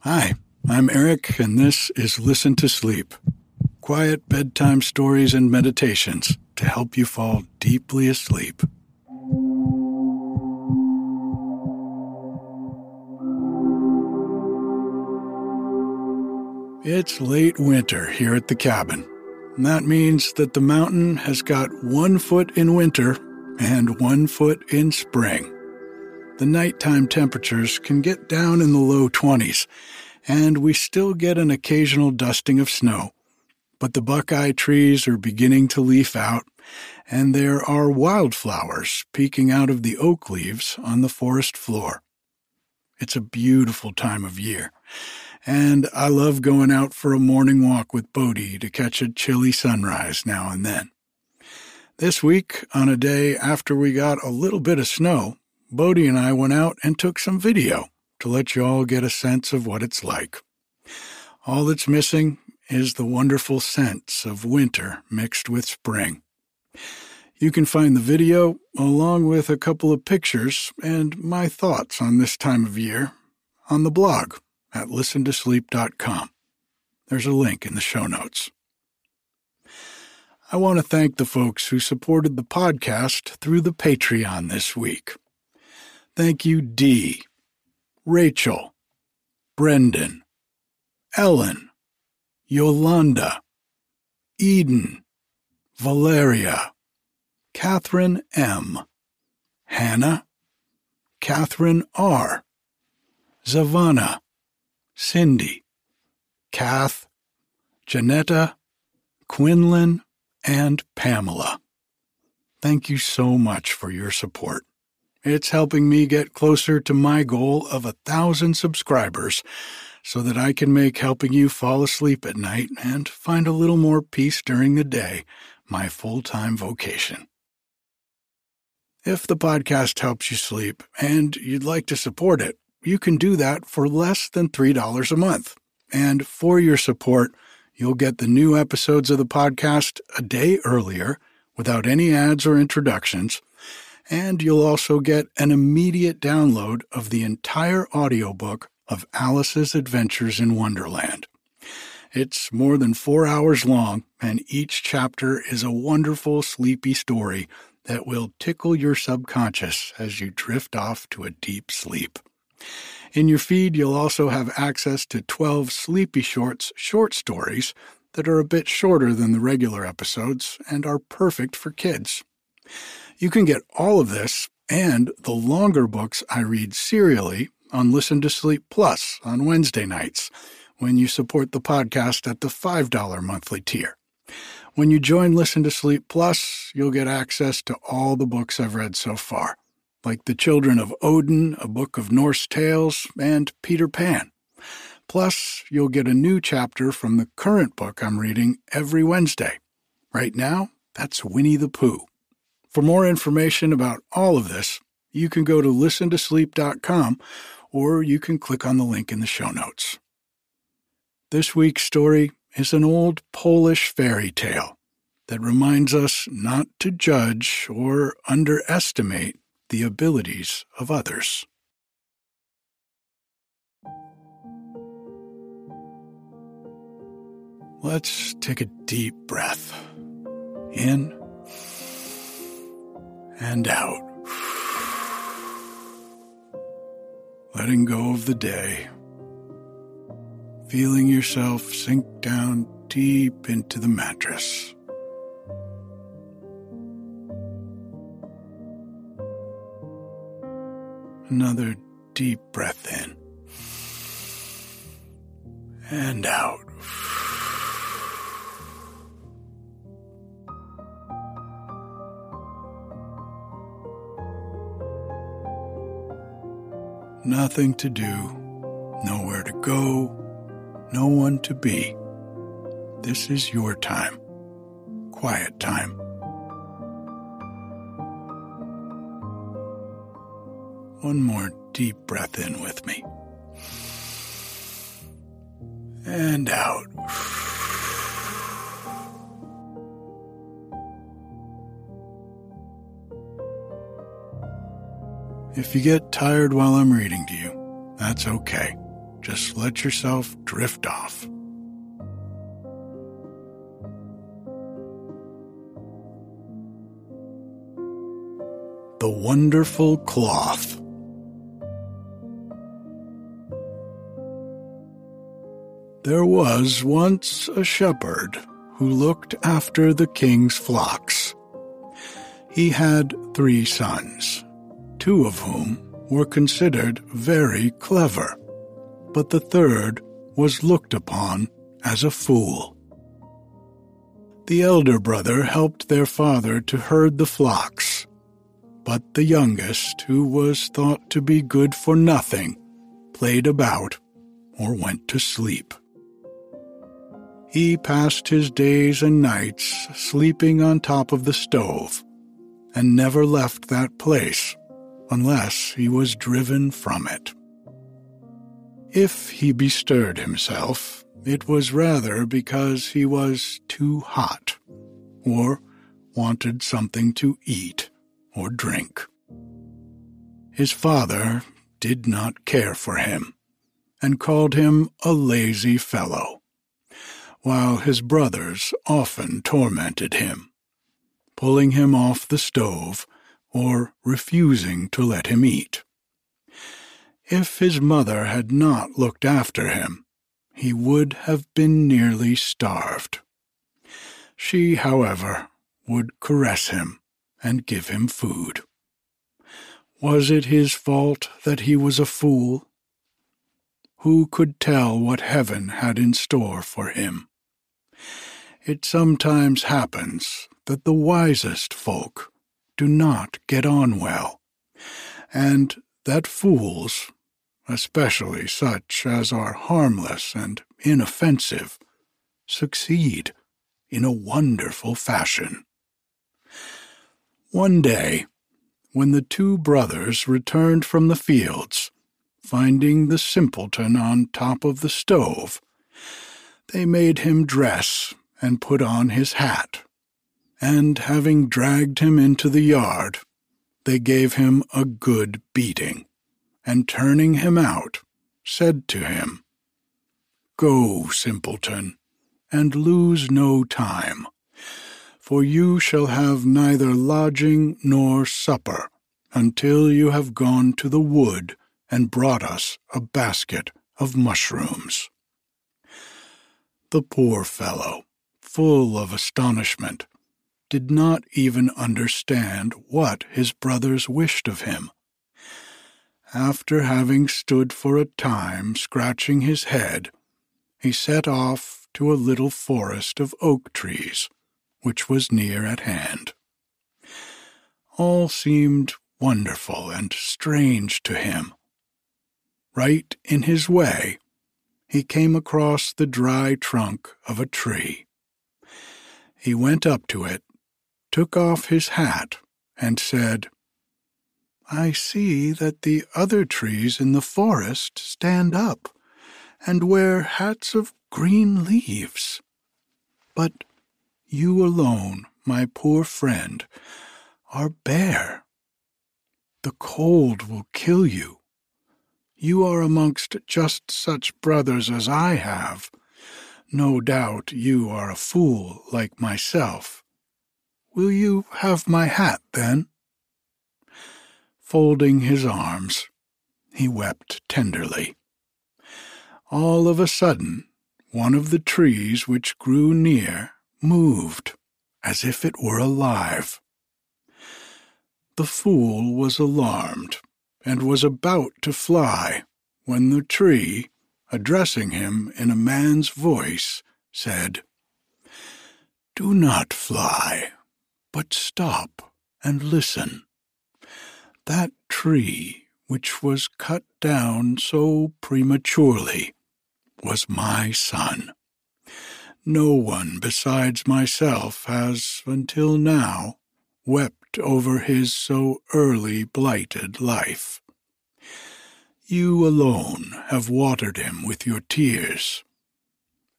Hi, I'm Eric, and this is Listen to Sleep quiet bedtime stories and meditations to help you fall deeply asleep. It's late winter here at the cabin. And that means that the mountain has got one foot in winter and one foot in spring. The nighttime temperatures can get down in the low 20s, and we still get an occasional dusting of snow. But the buckeye trees are beginning to leaf out, and there are wildflowers peeking out of the oak leaves on the forest floor. It's a beautiful time of year, and I love going out for a morning walk with Bodie to catch a chilly sunrise now and then. This week, on a day after we got a little bit of snow, Bodie and I went out and took some video to let you all get a sense of what it's like. All that's missing is the wonderful sense of winter mixed with spring. You can find the video along with a couple of pictures and my thoughts on this time of year on the blog at listentosleep.com. There's a link in the show notes. I want to thank the folks who supported the podcast through the Patreon this week. Thank you, Dee, Rachel, Brendan, Ellen, Yolanda, Eden, Valeria, Catherine M., Hannah, Catherine R., Zavana, Cindy, Kath, Janetta, Quinlan, and Pamela. Thank you so much for your support. It's helping me get closer to my goal of a thousand subscribers so that I can make helping you fall asleep at night and find a little more peace during the day my full time vocation. If the podcast helps you sleep and you'd like to support it, you can do that for less than $3 a month. And for your support, you'll get the new episodes of the podcast a day earlier without any ads or introductions. And you'll also get an immediate download of the entire audiobook of Alice's Adventures in Wonderland. It's more than four hours long, and each chapter is a wonderful, sleepy story that will tickle your subconscious as you drift off to a deep sleep. In your feed, you'll also have access to 12 Sleepy Shorts short stories that are a bit shorter than the regular episodes and are perfect for kids. You can get all of this and the longer books I read serially on Listen to Sleep Plus on Wednesday nights when you support the podcast at the $5 monthly tier. When you join Listen to Sleep Plus, you'll get access to all the books I've read so far, like The Children of Odin, a book of Norse tales, and Peter Pan. Plus, you'll get a new chapter from the current book I'm reading every Wednesday. Right now, that's Winnie the Pooh. For more information about all of this, you can go to listentosleep.com or you can click on the link in the show notes. This week's story is an old Polish fairy tale that reminds us not to judge or underestimate the abilities of others. Let's take a deep breath in and out. letting go of the day, feeling yourself sink down deep into the mattress. Another deep breath in and out. Nothing to do, nowhere to go, no one to be. This is your time, quiet time. One more deep breath in with me. And out. If you get tired while I'm reading to you, that's okay. just let yourself drift off. The Wonderful Cloth. There was once a shepherd who looked after the king's flocks. He had three sons, two of whom were considered very clever, but the third was looked upon as a fool. The elder brother helped their father to herd the flocks, but the youngest, who was thought to be good for nothing, played about or went to sleep. He passed his days and nights sleeping on top of the stove and never left that place unless he was driven from it. If he bestirred himself, it was rather because he was too hot, or wanted something to eat or drink. His father did not care for him, and called him a lazy fellow, while his brothers often tormented him, pulling him off the stove or refusing to let him eat. If his mother had not looked after him, he would have been nearly starved. She, however, would caress him and give him food. Was it his fault that he was a fool? Who could tell what heaven had in store for him? It sometimes happens that the wisest folk do not get on well, and that fools, especially such as are harmless and inoffensive, succeed in a wonderful fashion. One day, when the two brothers returned from the fields, finding the simpleton on top of the stove, they made him dress and put on his hat and having dragged him into the yard, they gave him a good beating, and turning him out, said to him, Go, simpleton, and lose no time, for you shall have neither lodging nor supper until you have gone to the wood and brought us a basket of mushrooms. The poor fellow, full of astonishment, did not even understand what his brothers wished of him. After having stood for a time scratching his head, he set off to a little forest of oak trees, which was near at hand. All seemed wonderful and strange to him. Right in his way, he came across the dry trunk of a tree. He went up to it took off his hat and said, I see that the other trees in the forest stand up and wear hats of green leaves. But you alone, my poor friend, are bare. The cold will kill you. You are amongst just such brothers as I have. No doubt you are a fool like myself. Will you have my hat, then? Folding his arms, he wept tenderly. All of a sudden, one of the trees which grew near moved as if it were alive. The fool was alarmed and was about to fly when the tree, addressing him in a man's voice, said, Do not fly. But stop and listen. That tree which was cut down so prematurely was my son. No one besides myself has, until now, wept over his so early blighted life. You alone have watered him with your tears.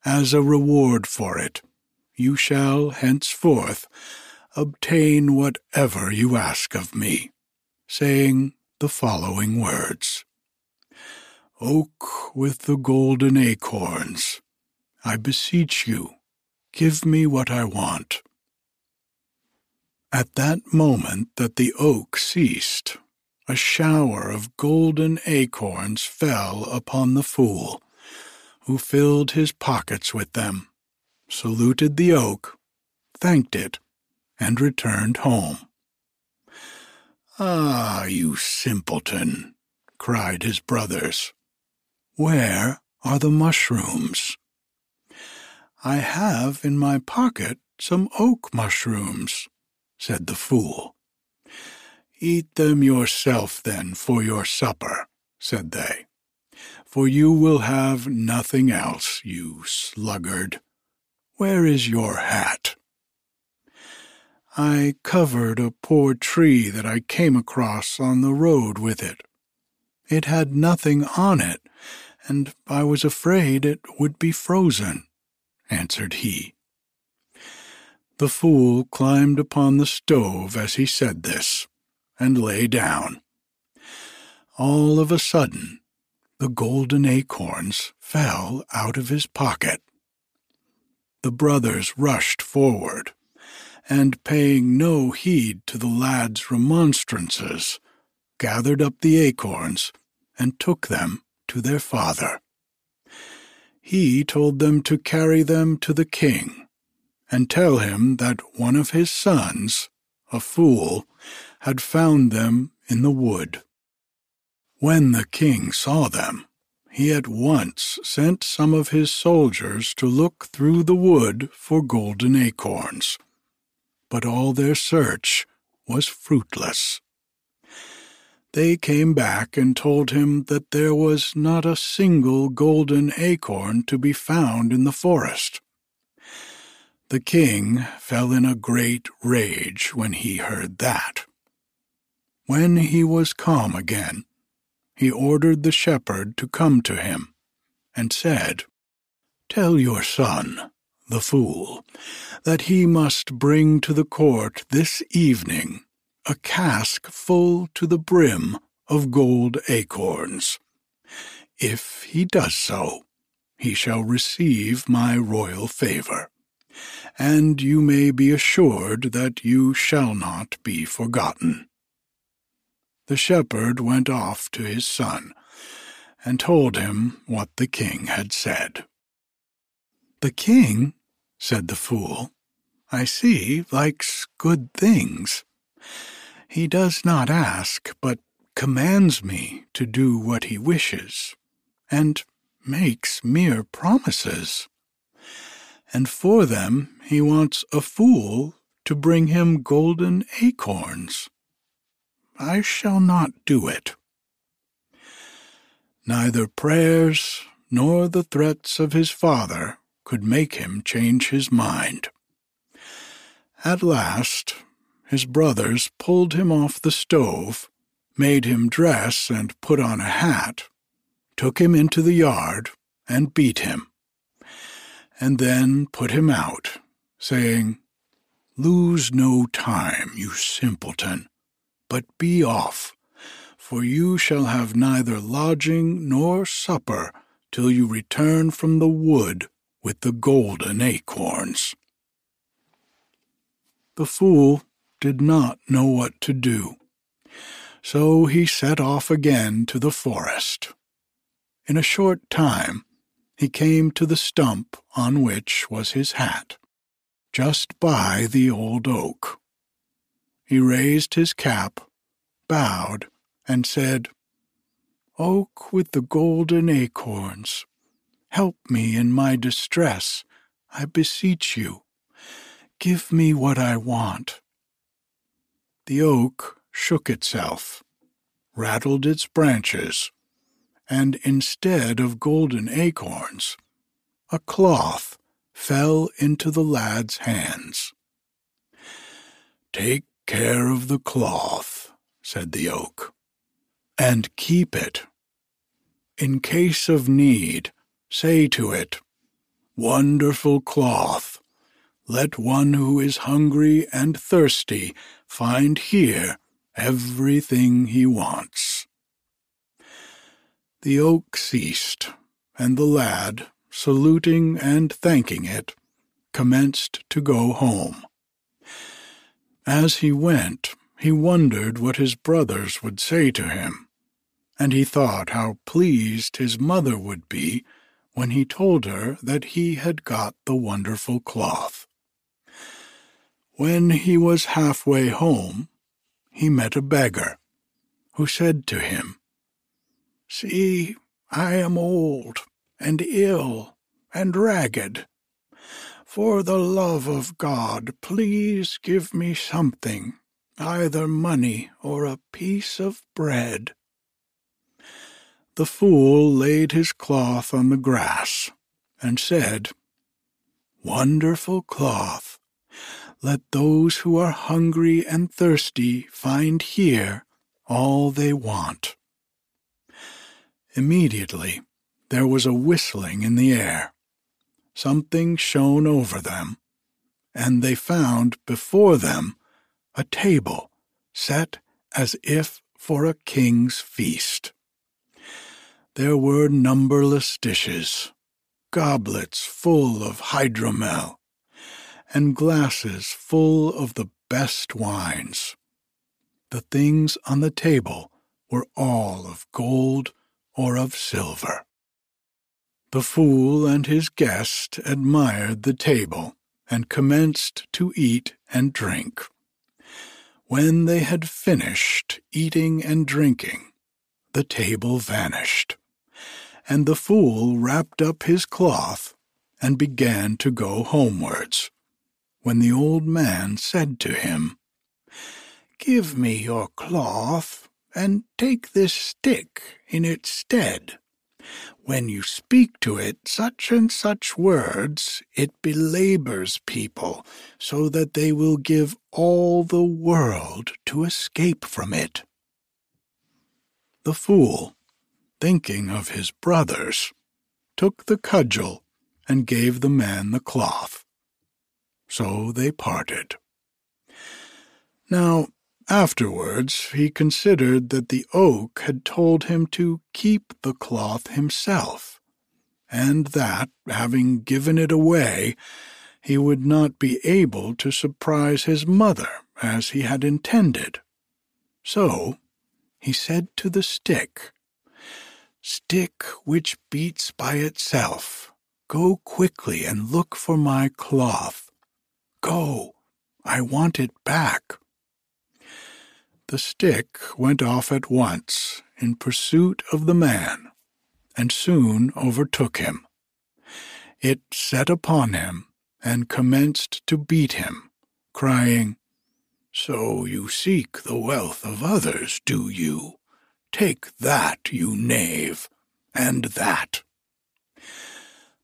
As a reward for it, you shall henceforth obtain whatever you ask of me, saying the following words Oak with the golden acorns, I beseech you, give me what I want. At that moment that the oak ceased, a shower of golden acorns fell upon the fool, who filled his pockets with them, saluted the oak, thanked it, and returned home. Ah, you simpleton, cried his brothers. Where are the mushrooms? I have in my pocket some oak mushrooms, said the fool. Eat them yourself, then, for your supper, said they, for you will have nothing else, you sluggard. Where is your hat? I covered a poor tree that I came across on the road with it. It had nothing on it, and I was afraid it would be frozen, answered he. The fool climbed upon the stove as he said this, and lay down. All of a sudden, the golden acorns fell out of his pocket. The brothers rushed forward and paying no heed to the lad's remonstrances, gathered up the acorns and took them to their father. He told them to carry them to the king and tell him that one of his sons, a fool, had found them in the wood. When the king saw them, he at once sent some of his soldiers to look through the wood for golden acorns but all their search was fruitless. They came back and told him that there was not a single golden acorn to be found in the forest. The king fell in a great rage when he heard that. When he was calm again, he ordered the shepherd to come to him, and said, Tell your son the fool, that he must bring to the court this evening a cask full to the brim of gold acorns. If he does so, he shall receive my royal favor, and you may be assured that you shall not be forgotten. The shepherd went off to his son, and told him what the king had said. The king said the fool. I see, likes good things. He does not ask, but commands me to do what he wishes, and makes mere promises. And for them he wants a fool to bring him golden acorns. I shall not do it. Neither prayers nor the threats of his father could make him change his mind. At last, his brothers pulled him off the stove, made him dress and put on a hat, took him into the yard, and beat him, and then put him out, saying, Lose no time, you simpleton, but be off, for you shall have neither lodging nor supper till you return from the wood with the golden acorns. The fool did not know what to do, so he set off again to the forest. In a short time he came to the stump on which was his hat, just by the old oak. He raised his cap, bowed, and said, Oak with the golden acorns, Help me in my distress, I beseech you. Give me what I want. The oak shook itself, rattled its branches, and instead of golden acorns, a cloth fell into the lad's hands. Take care of the cloth, said the oak, and keep it. In case of need, Say to it, Wonderful cloth, let one who is hungry and thirsty find here everything he wants. The oak ceased, and the lad, saluting and thanking it, commenced to go home. As he went, he wondered what his brothers would say to him, and he thought how pleased his mother would be when he told her that he had got the wonderful cloth. When he was halfway home, he met a beggar, who said to him, See, I am old and ill and ragged. For the love of God, please give me something, either money or a piece of bread. The fool laid his cloth on the grass and said, Wonderful cloth, let those who are hungry and thirsty find here all they want. Immediately there was a whistling in the air. Something shone over them, and they found before them a table set as if for a king's feast. There were numberless dishes, goblets full of hydromel, and glasses full of the best wines. The things on the table were all of gold or of silver. The fool and his guest admired the table and commenced to eat and drink. When they had finished eating and drinking, the table vanished, and the fool wrapped up his cloth and began to go homewards, when the old man said to him, Give me your cloth, and take this stick in its stead. When you speak to it such and such words, it belabors people, so that they will give all the world to escape from it. The fool, thinking of his brothers, took the cudgel and gave the man the cloth. So they parted. Now Afterwards, he considered that the oak had told him to keep the cloth himself, and that, having given it away, he would not be able to surprise his mother as he had intended. So he said to the stick, Stick which beats by itself, go quickly and look for my cloth. Go, I want it back. The stick went off at once in pursuit of the man, and soon overtook him. It set upon him and commenced to beat him, crying, So you seek the wealth of others, do you? Take that, you knave, and that.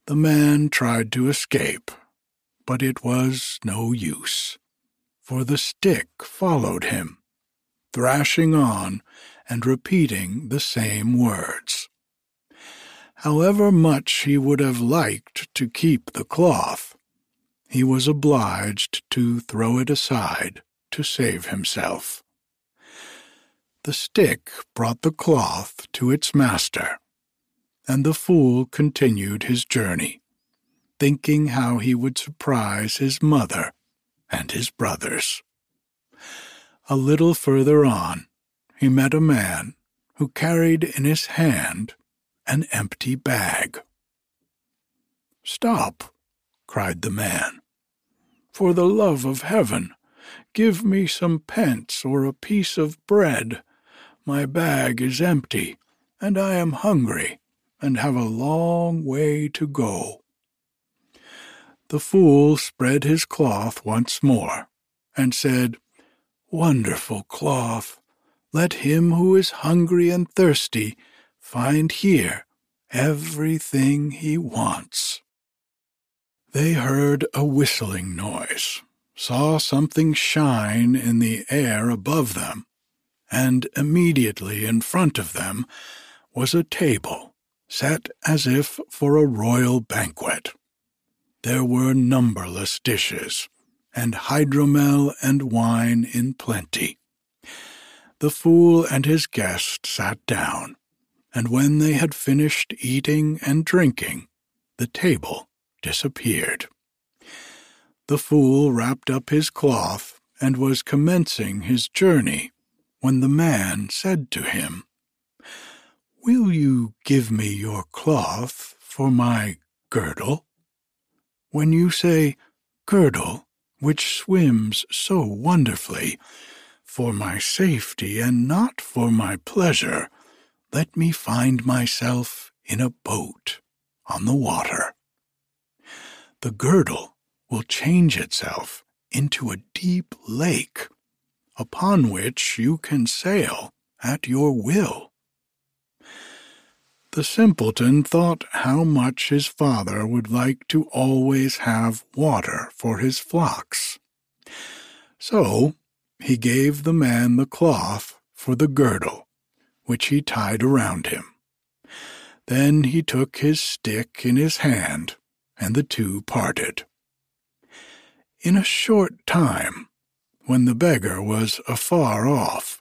The man tried to escape, but it was no use, for the stick followed him thrashing on and repeating the same words. However much he would have liked to keep the cloth, he was obliged to throw it aside to save himself. The stick brought the cloth to its master, and the fool continued his journey, thinking how he would surprise his mother and his brothers. A little further on, he met a man who carried in his hand an empty bag. Stop, cried the man. For the love of heaven, give me some pence or a piece of bread. My bag is empty, and I am hungry, and have a long way to go. The fool spread his cloth once more, and said, Wonderful cloth, let him who is hungry and thirsty find here everything he wants. They heard a whistling noise, saw something shine in the air above them, and immediately in front of them was a table set as if for a royal banquet. There were numberless dishes and hydromel and wine in plenty. The fool and his guest sat down, and when they had finished eating and drinking, the table disappeared. The fool wrapped up his cloth and was commencing his journey when the man said to him, Will you give me your cloth for my girdle? When you say girdle, which swims so wonderfully, for my safety and not for my pleasure, let me find myself in a boat on the water. The girdle will change itself into a deep lake, upon which you can sail at your will. The simpleton thought how much his father would like to always have water for his flocks. So he gave the man the cloth for the girdle, which he tied around him. Then he took his stick in his hand, and the two parted. In a short time, when the beggar was afar off,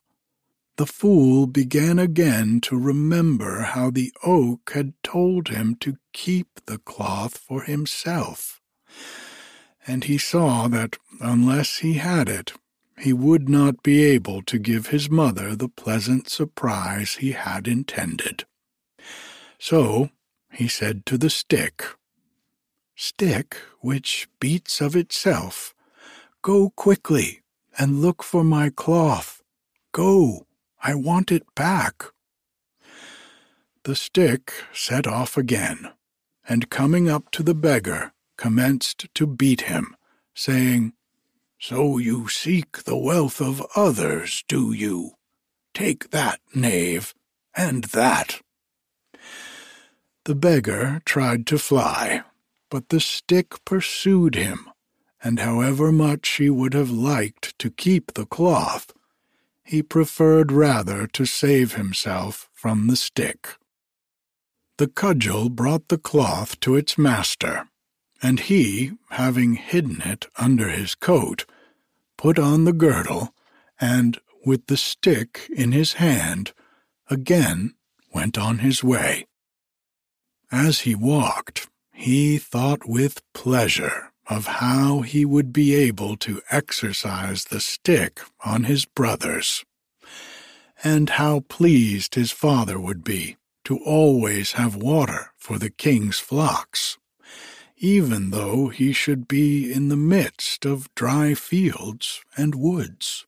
the fool began again to remember how the oak had told him to keep the cloth for himself, and he saw that unless he had it, he would not be able to give his mother the pleasant surprise he had intended. So he said to the stick, Stick, which beats of itself, go quickly and look for my cloth. Go, I want it back. The stick set off again, and coming up to the beggar, commenced to beat him, saying, so you seek the wealth of others, do you? Take that, knave, and that. The beggar tried to fly, but the stick pursued him, and however much he would have liked to keep the cloth, he preferred rather to save himself from the stick. The cudgel brought the cloth to its master, and he, having hidden it under his coat, put on the girdle, and, with the stick in his hand, again went on his way. As he walked, he thought with pleasure of how he would be able to exercise the stick on his brothers, and how pleased his father would be to always have water for the king's flocks even though he should be in the midst of dry fields and woods.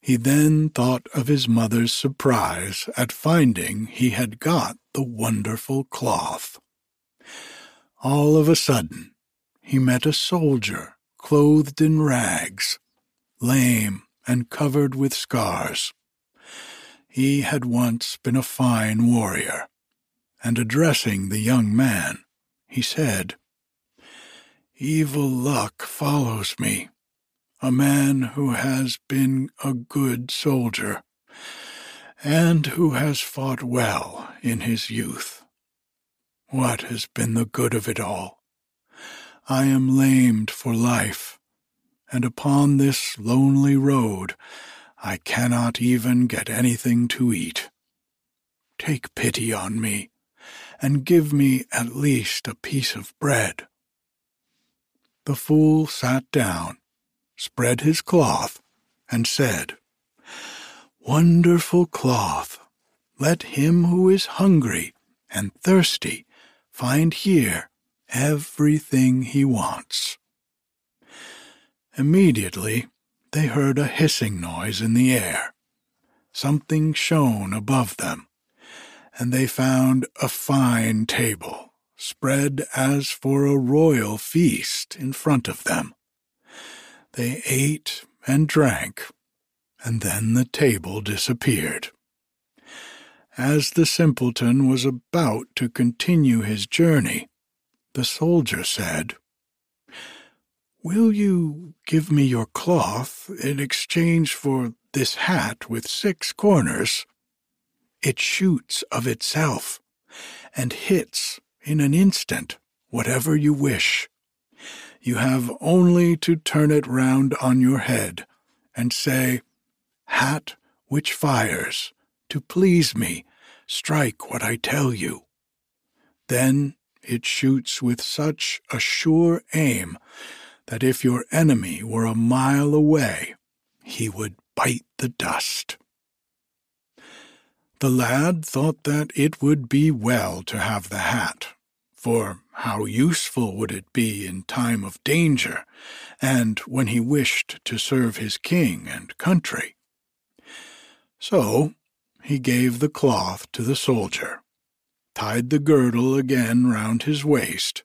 He then thought of his mother's surprise at finding he had got the wonderful cloth. All of a sudden, he met a soldier clothed in rags, lame and covered with scars. He had once been a fine warrior, and addressing the young man, he said. Evil luck follows me, a man who has been a good soldier, and who has fought well in his youth. What has been the good of it all? I am lamed for life, and upon this lonely road I cannot even get anything to eat. Take pity on me and give me at least a piece of bread. The fool sat down, spread his cloth, and said, Wonderful cloth, let him who is hungry and thirsty find here everything he wants. Immediately they heard a hissing noise in the air. Something shone above them and they found a fine table, spread as for a royal feast in front of them. They ate and drank, and then the table disappeared. As the simpleton was about to continue his journey, the soldier said, Will you give me your cloth in exchange for this hat with six corners? It shoots of itself and hits in an instant whatever you wish. You have only to turn it round on your head and say, Hat which fires, to please me, Strike what I tell you. Then it shoots with such a sure aim that if your enemy were a mile away, he would bite the dust. The lad thought that it would be well to have the hat, for how useful would it be in time of danger, and when he wished to serve his king and country? So he gave the cloth to the soldier, tied the girdle again round his waist,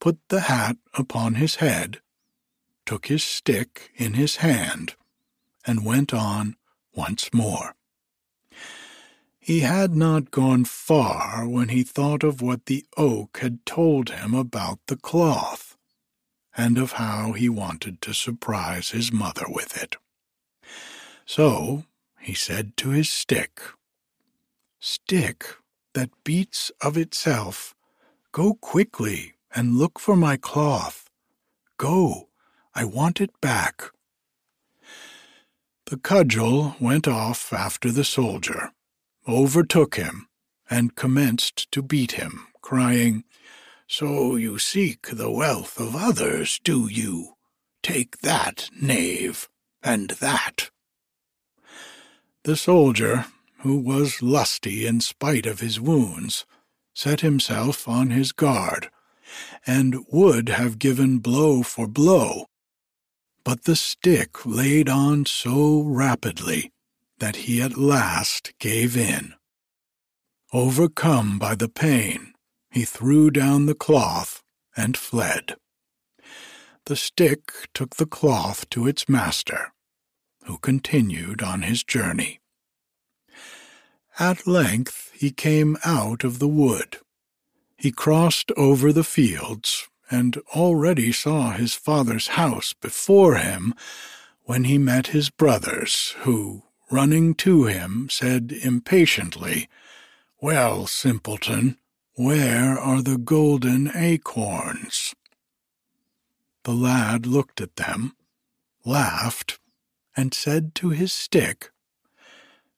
put the hat upon his head, took his stick in his hand, and went on once more. He had not gone far when he thought of what the oak had told him about the cloth, and of how he wanted to surprise his mother with it. So he said to his stick, Stick that beats of itself, go quickly and look for my cloth. Go, I want it back. The cudgel went off after the soldier overtook him, and commenced to beat him, crying, So you seek the wealth of others, do you? Take that, knave, and that. The soldier, who was lusty in spite of his wounds, set himself on his guard, and would have given blow for blow, but the stick laid on so rapidly that he at last gave in. Overcome by the pain, he threw down the cloth and fled. The stick took the cloth to its master, who continued on his journey. At length he came out of the wood. He crossed over the fields and already saw his father's house before him when he met his brothers, who, running to him, said impatiently, Well, simpleton, where are the golden acorns? The lad looked at them, laughed, and said to his stick,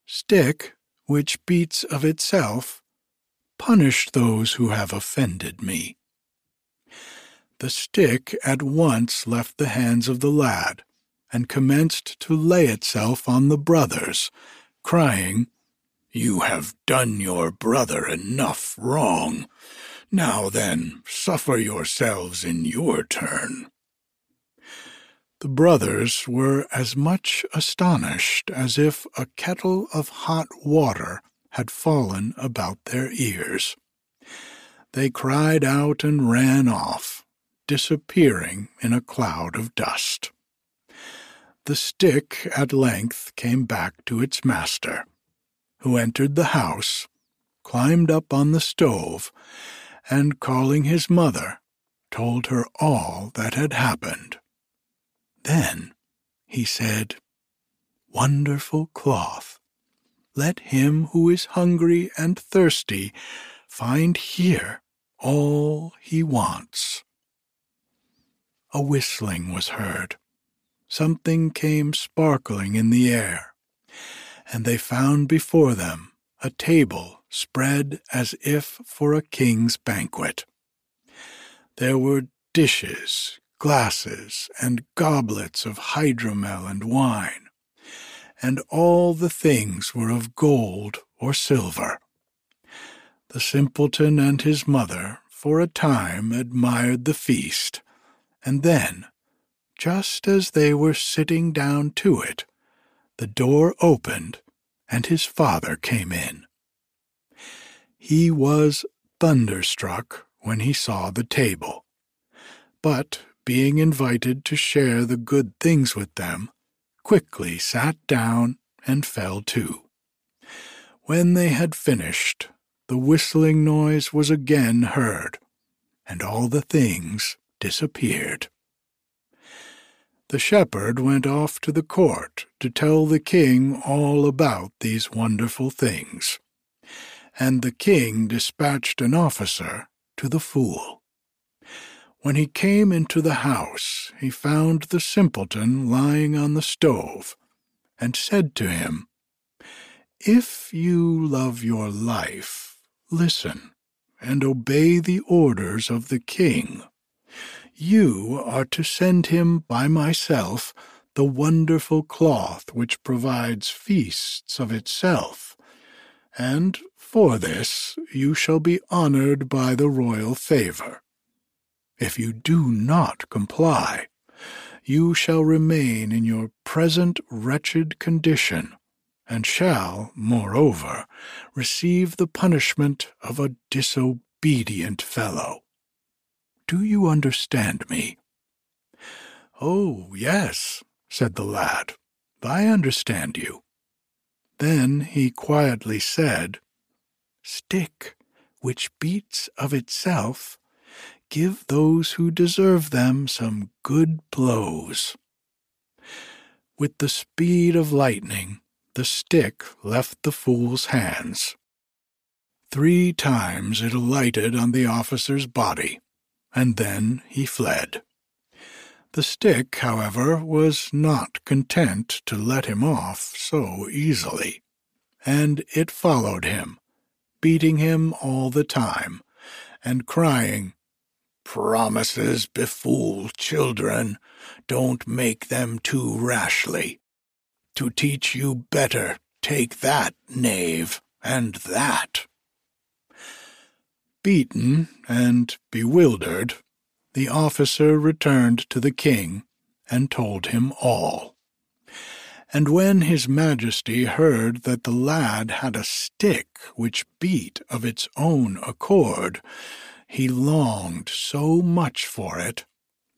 Stick, which beats of itself, punish those who have offended me. The stick at once left the hands of the lad, and commenced to lay itself on the brothers, crying, You have done your brother enough wrong. Now then, suffer yourselves in your turn. The brothers were as much astonished as if a kettle of hot water had fallen about their ears. They cried out and ran off, disappearing in a cloud of dust. The stick at length came back to its master, who entered the house, climbed up on the stove, and calling his mother, told her all that had happened. Then he said, Wonderful cloth, let him who is hungry and thirsty find here all he wants. A whistling was heard something came sparkling in the air, and they found before them a table spread as if for a king's banquet. There were dishes, glasses, and goblets of hydromel and wine, and all the things were of gold or silver. The simpleton and his mother for a time admired the feast, and then just as they were sitting down to it, the door opened and his father came in. He was thunderstruck when he saw the table, but being invited to share the good things with them, quickly sat down and fell to. When they had finished, the whistling noise was again heard, and all the things disappeared. The shepherd went off to the court to tell the king all about these wonderful things, and the king dispatched an officer to the fool. When he came into the house, he found the simpleton lying on the stove, and said to him, If you love your life, listen and obey the orders of the king. You are to send him by myself the wonderful cloth which provides feasts of itself, and for this you shall be honored by the royal favor. If you do not comply, you shall remain in your present wretched condition, and shall, moreover, receive the punishment of a disobedient fellow. Do you understand me? Oh, yes, said the lad. I understand you. Then he quietly said, Stick, which beats of itself, give those who deserve them some good blows. With the speed of lightning, the stick left the fool's hands. Three times it alighted on the officer's body, and then he fled. The stick, however, was not content to let him off so easily, and it followed him, beating him all the time, and crying, Promises befool children, don't make them too rashly. To teach you better, take that, knave, and that. Beaten and bewildered, the officer returned to the king and told him all. And when his majesty heard that the lad had a stick which beat of its own accord, he longed so much for it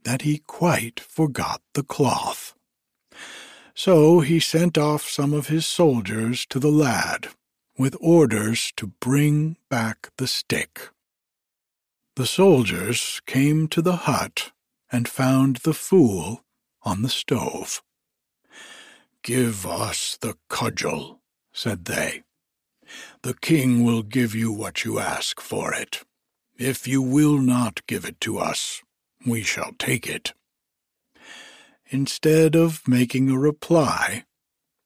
that he quite forgot the cloth. So he sent off some of his soldiers to the lad, with orders to bring back the stick. The soldiers came to the hut and found the fool on the stove. Give us the cudgel, said they. The king will give you what you ask for it. If you will not give it to us, we shall take it. Instead of making a reply,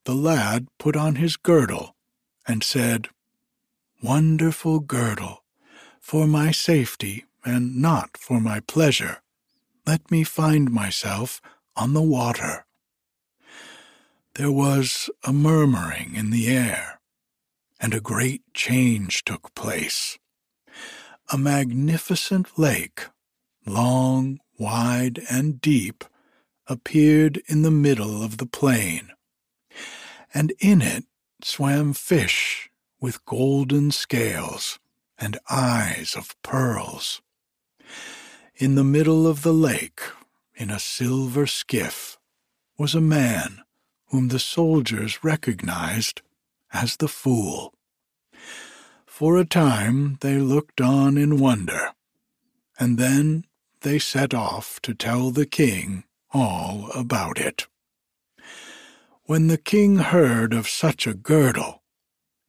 the lad put on his girdle and said, Wonderful girdle, for my safety and not for my pleasure, let me find myself on the water. There was a murmuring in the air, and a great change took place. A magnificent lake, long, wide, and deep, appeared in the middle of the plain, and in it swam fish with golden scales and eyes of pearls. In the middle of the lake, in a silver skiff, was a man whom the soldiers recognized as the fool. For a time they looked on in wonder, and then they set off to tell the king all about it. When the king heard of such a girdle,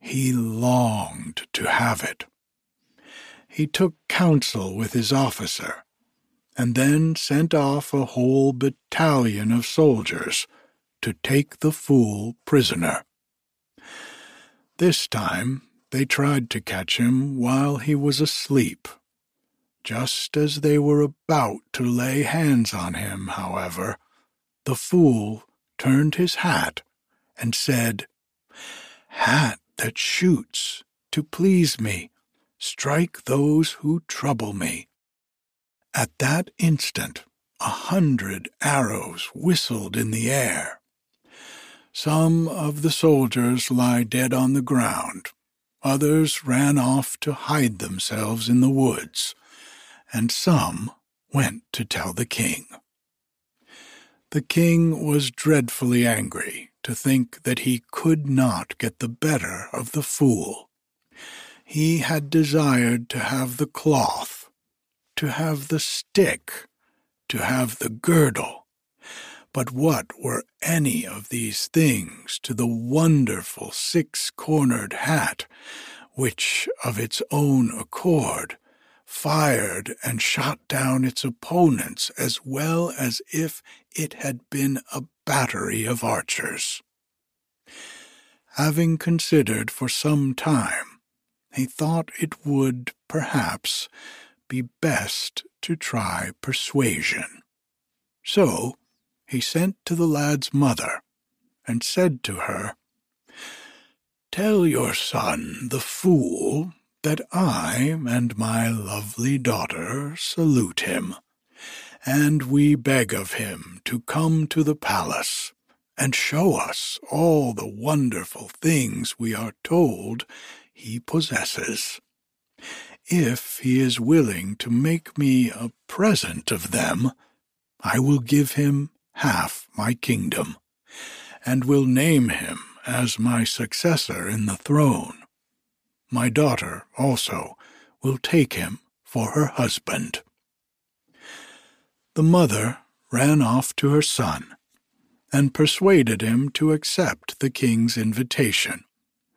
he longed to have it. He took counsel with his officer, and then sent off a whole battalion of soldiers to take the fool prisoner. This time they tried to catch him while he was asleep. Just as they were about to lay hands on him, however, the fool turned his hat and said, Hat that shoots, to please me, strike those who trouble me. At that instant, a hundred arrows whistled in the air. Some of the soldiers lie dead on the ground, others ran off to hide themselves in the woods, and some went to tell the king. The king was dreadfully angry to think that he could not get the better of the fool. He had desired to have the cloth, to have the stick, to have the girdle, but what were any of these things to the wonderful six cornered hat, which of its own accord fired and shot down its opponents as well as if it had been a battery of archers? having considered for some time, he thought it would, perhaps, be best to try persuasion. So he sent to the lad's mother and said to her, Tell your son, the fool, that I and my lovely daughter salute him, and we beg of him to come to the palace and show us all the wonderful things we are told he possesses. If he is willing to make me a present of them, I will give him half my kingdom, and will name him as my successor in the throne. My daughter also will take him for her husband. The mother ran off to her son and persuaded him to accept the king's invitation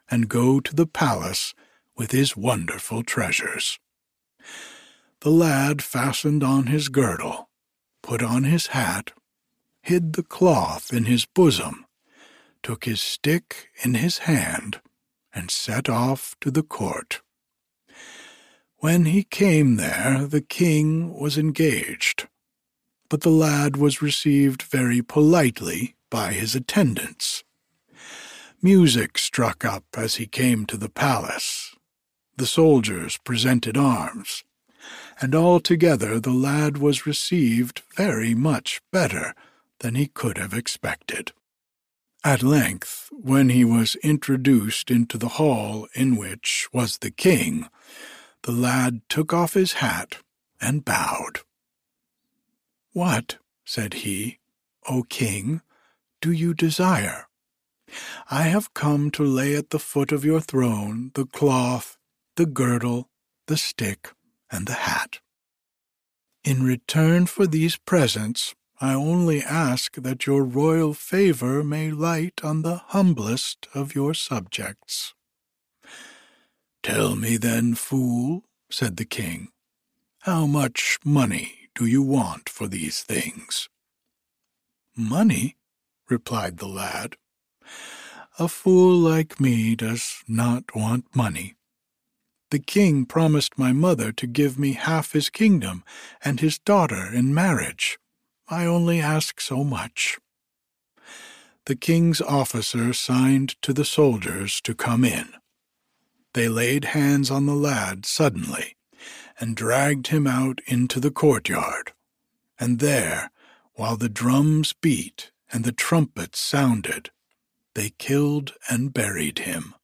and go to the palace with his wonderful treasures. The lad fastened on his girdle, put on his hat, hid the cloth in his bosom, took his stick in his hand, and set off to the court. When he came there, the king was engaged but the lad was received very politely by his attendants. Music struck up as he came to the palace. The soldiers presented arms, and altogether the lad was received very much better than he could have expected. At length, when he was introduced into the hall in which was the king, the lad took off his hat and bowed. What, said he, O king, do you desire? I have come to lay at the foot of your throne the cloth, the girdle, the stick, and the hat. In return for these presents, I only ask that your royal favor may light on the humblest of your subjects. Tell me then, fool, said the king, how much money do you want for these things? Money, replied the lad. A fool like me does not want money. The king promised my mother to give me half his kingdom and his daughter in marriage. I only ask so much. The king's officer signed to the soldiers to come in. They laid hands on the lad suddenly and dragged him out into the courtyard. And there, while the drums beat and the trumpets sounded, they killed and buried him.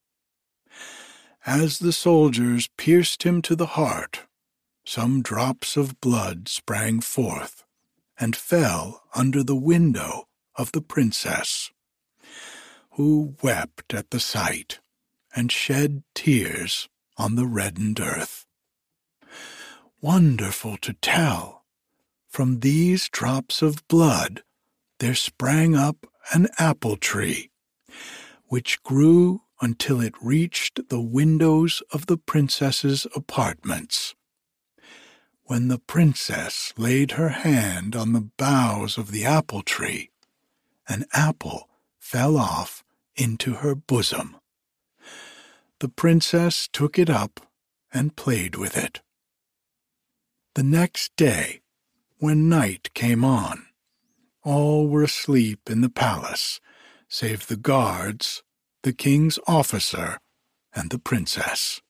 As the soldiers pierced him to the heart, some drops of blood sprang forth and fell under the window of the princess, who wept at the sight and shed tears on the reddened earth. Wonderful to tell, from these drops of blood there sprang up an apple tree, which grew until it reached the windows of the princess's apartments. When the princess laid her hand on the boughs of the apple tree, an apple fell off into her bosom. The princess took it up and played with it. The next day, when night came on, all were asleep in the palace, save the guards, the king's officer, and the princess.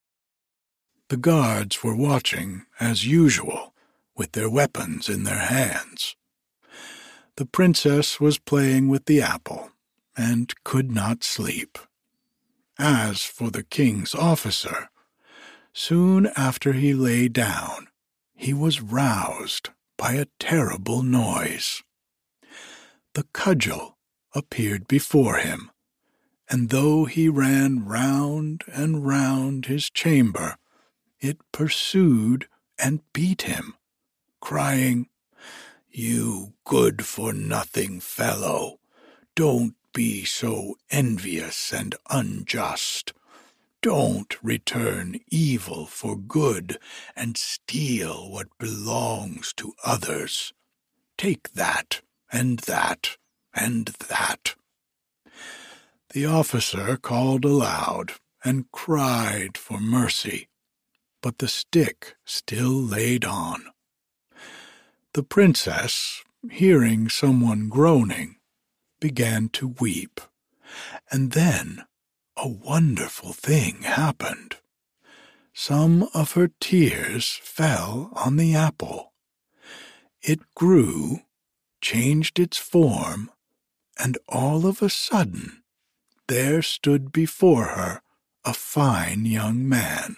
The guards were watching, as usual, with their weapons in their hands. The princess was playing with the apple, and could not sleep. As for the king's officer, soon after he lay down, he was roused by a terrible noise. The cudgel appeared before him, and though he ran round and round his chamber, it pursued and beat him, crying, You good for nothing fellow, don't be so envious and unjust. Don't return evil for good and steal what belongs to others. Take that and that and that. The officer called aloud and cried for mercy, but the stick still laid on. The princess, hearing someone groaning, began to weep, and then a wonderful thing happened. Some of her tears fell on the apple. It grew, changed its form, and all of a sudden there stood before her a fine young man,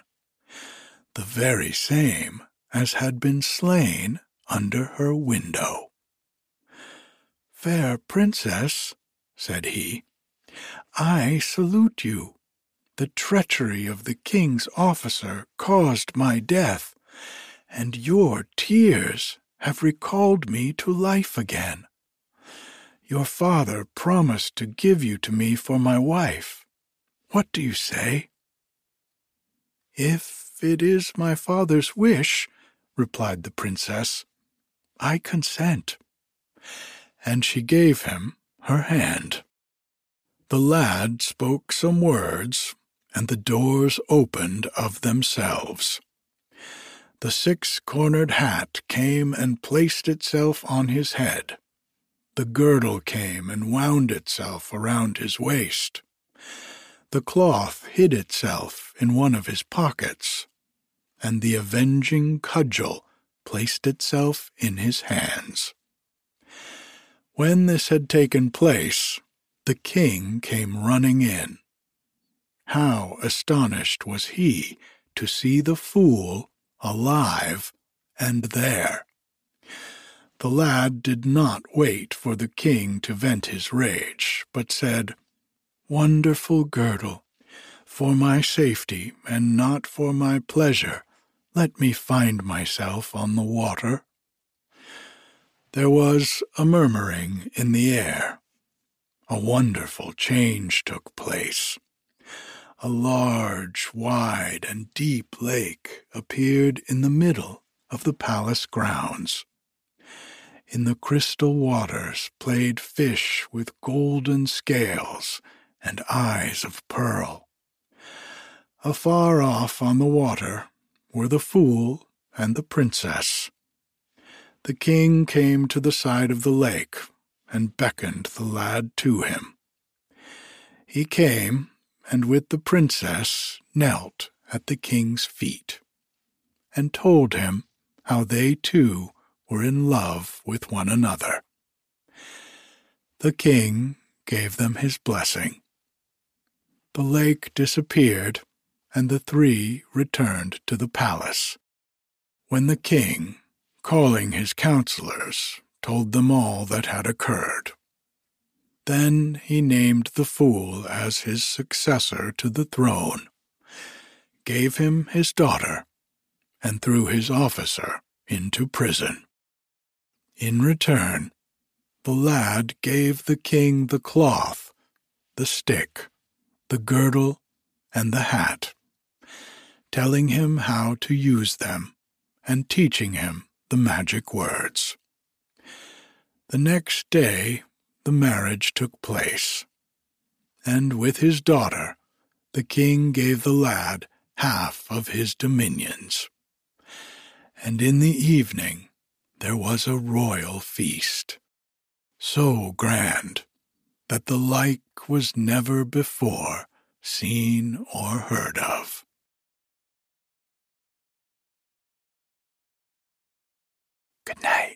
the very same as had been slain under her window. Fair princess, said he, I salute you. The treachery of the king's officer caused my death, and your tears have recalled me to life again. Your father promised to give you to me for my wife. What do you say? If it is my father's wish, replied the princess, I consent. And she gave him her hand. The lad spoke some words, and the doors opened of themselves. The six cornered hat came and placed itself on his head the girdle came and wound itself around his waist. The cloth hid itself in one of his pockets, and the avenging cudgel placed itself in his hands. When this had taken place, the king came running in. How astonished was he to see the fool alive and there! The lad did not wait for the king to vent his rage, but said, Wonderful girdle, for my safety and not for my pleasure, let me find myself on the water. There was a murmuring in the air. A wonderful change took place. A large, wide, and deep lake appeared in the middle of the palace grounds. In the crystal waters played fish with golden scales and eyes of pearl. Afar off on the water were the fool and the princess. The king came to the side of the lake and beckoned the lad to him. He came and with the princess knelt at the king's feet and told him how they two were in love with one another. The king gave them his blessing. The lake disappeared, and the three returned to the palace. When the king, calling his counselors, told them all that had occurred. Then he named the fool as his successor to the throne, gave him his daughter, and threw his officer into prison. In return, the lad gave the king the cloth, the stick, the girdle, and the hat, telling him how to use them and teaching him the magic words. The next day the marriage took place, and with his daughter the king gave the lad half of his dominions. And in the evening there was a royal feast, so grand that the was never before seen or heard of. Good night.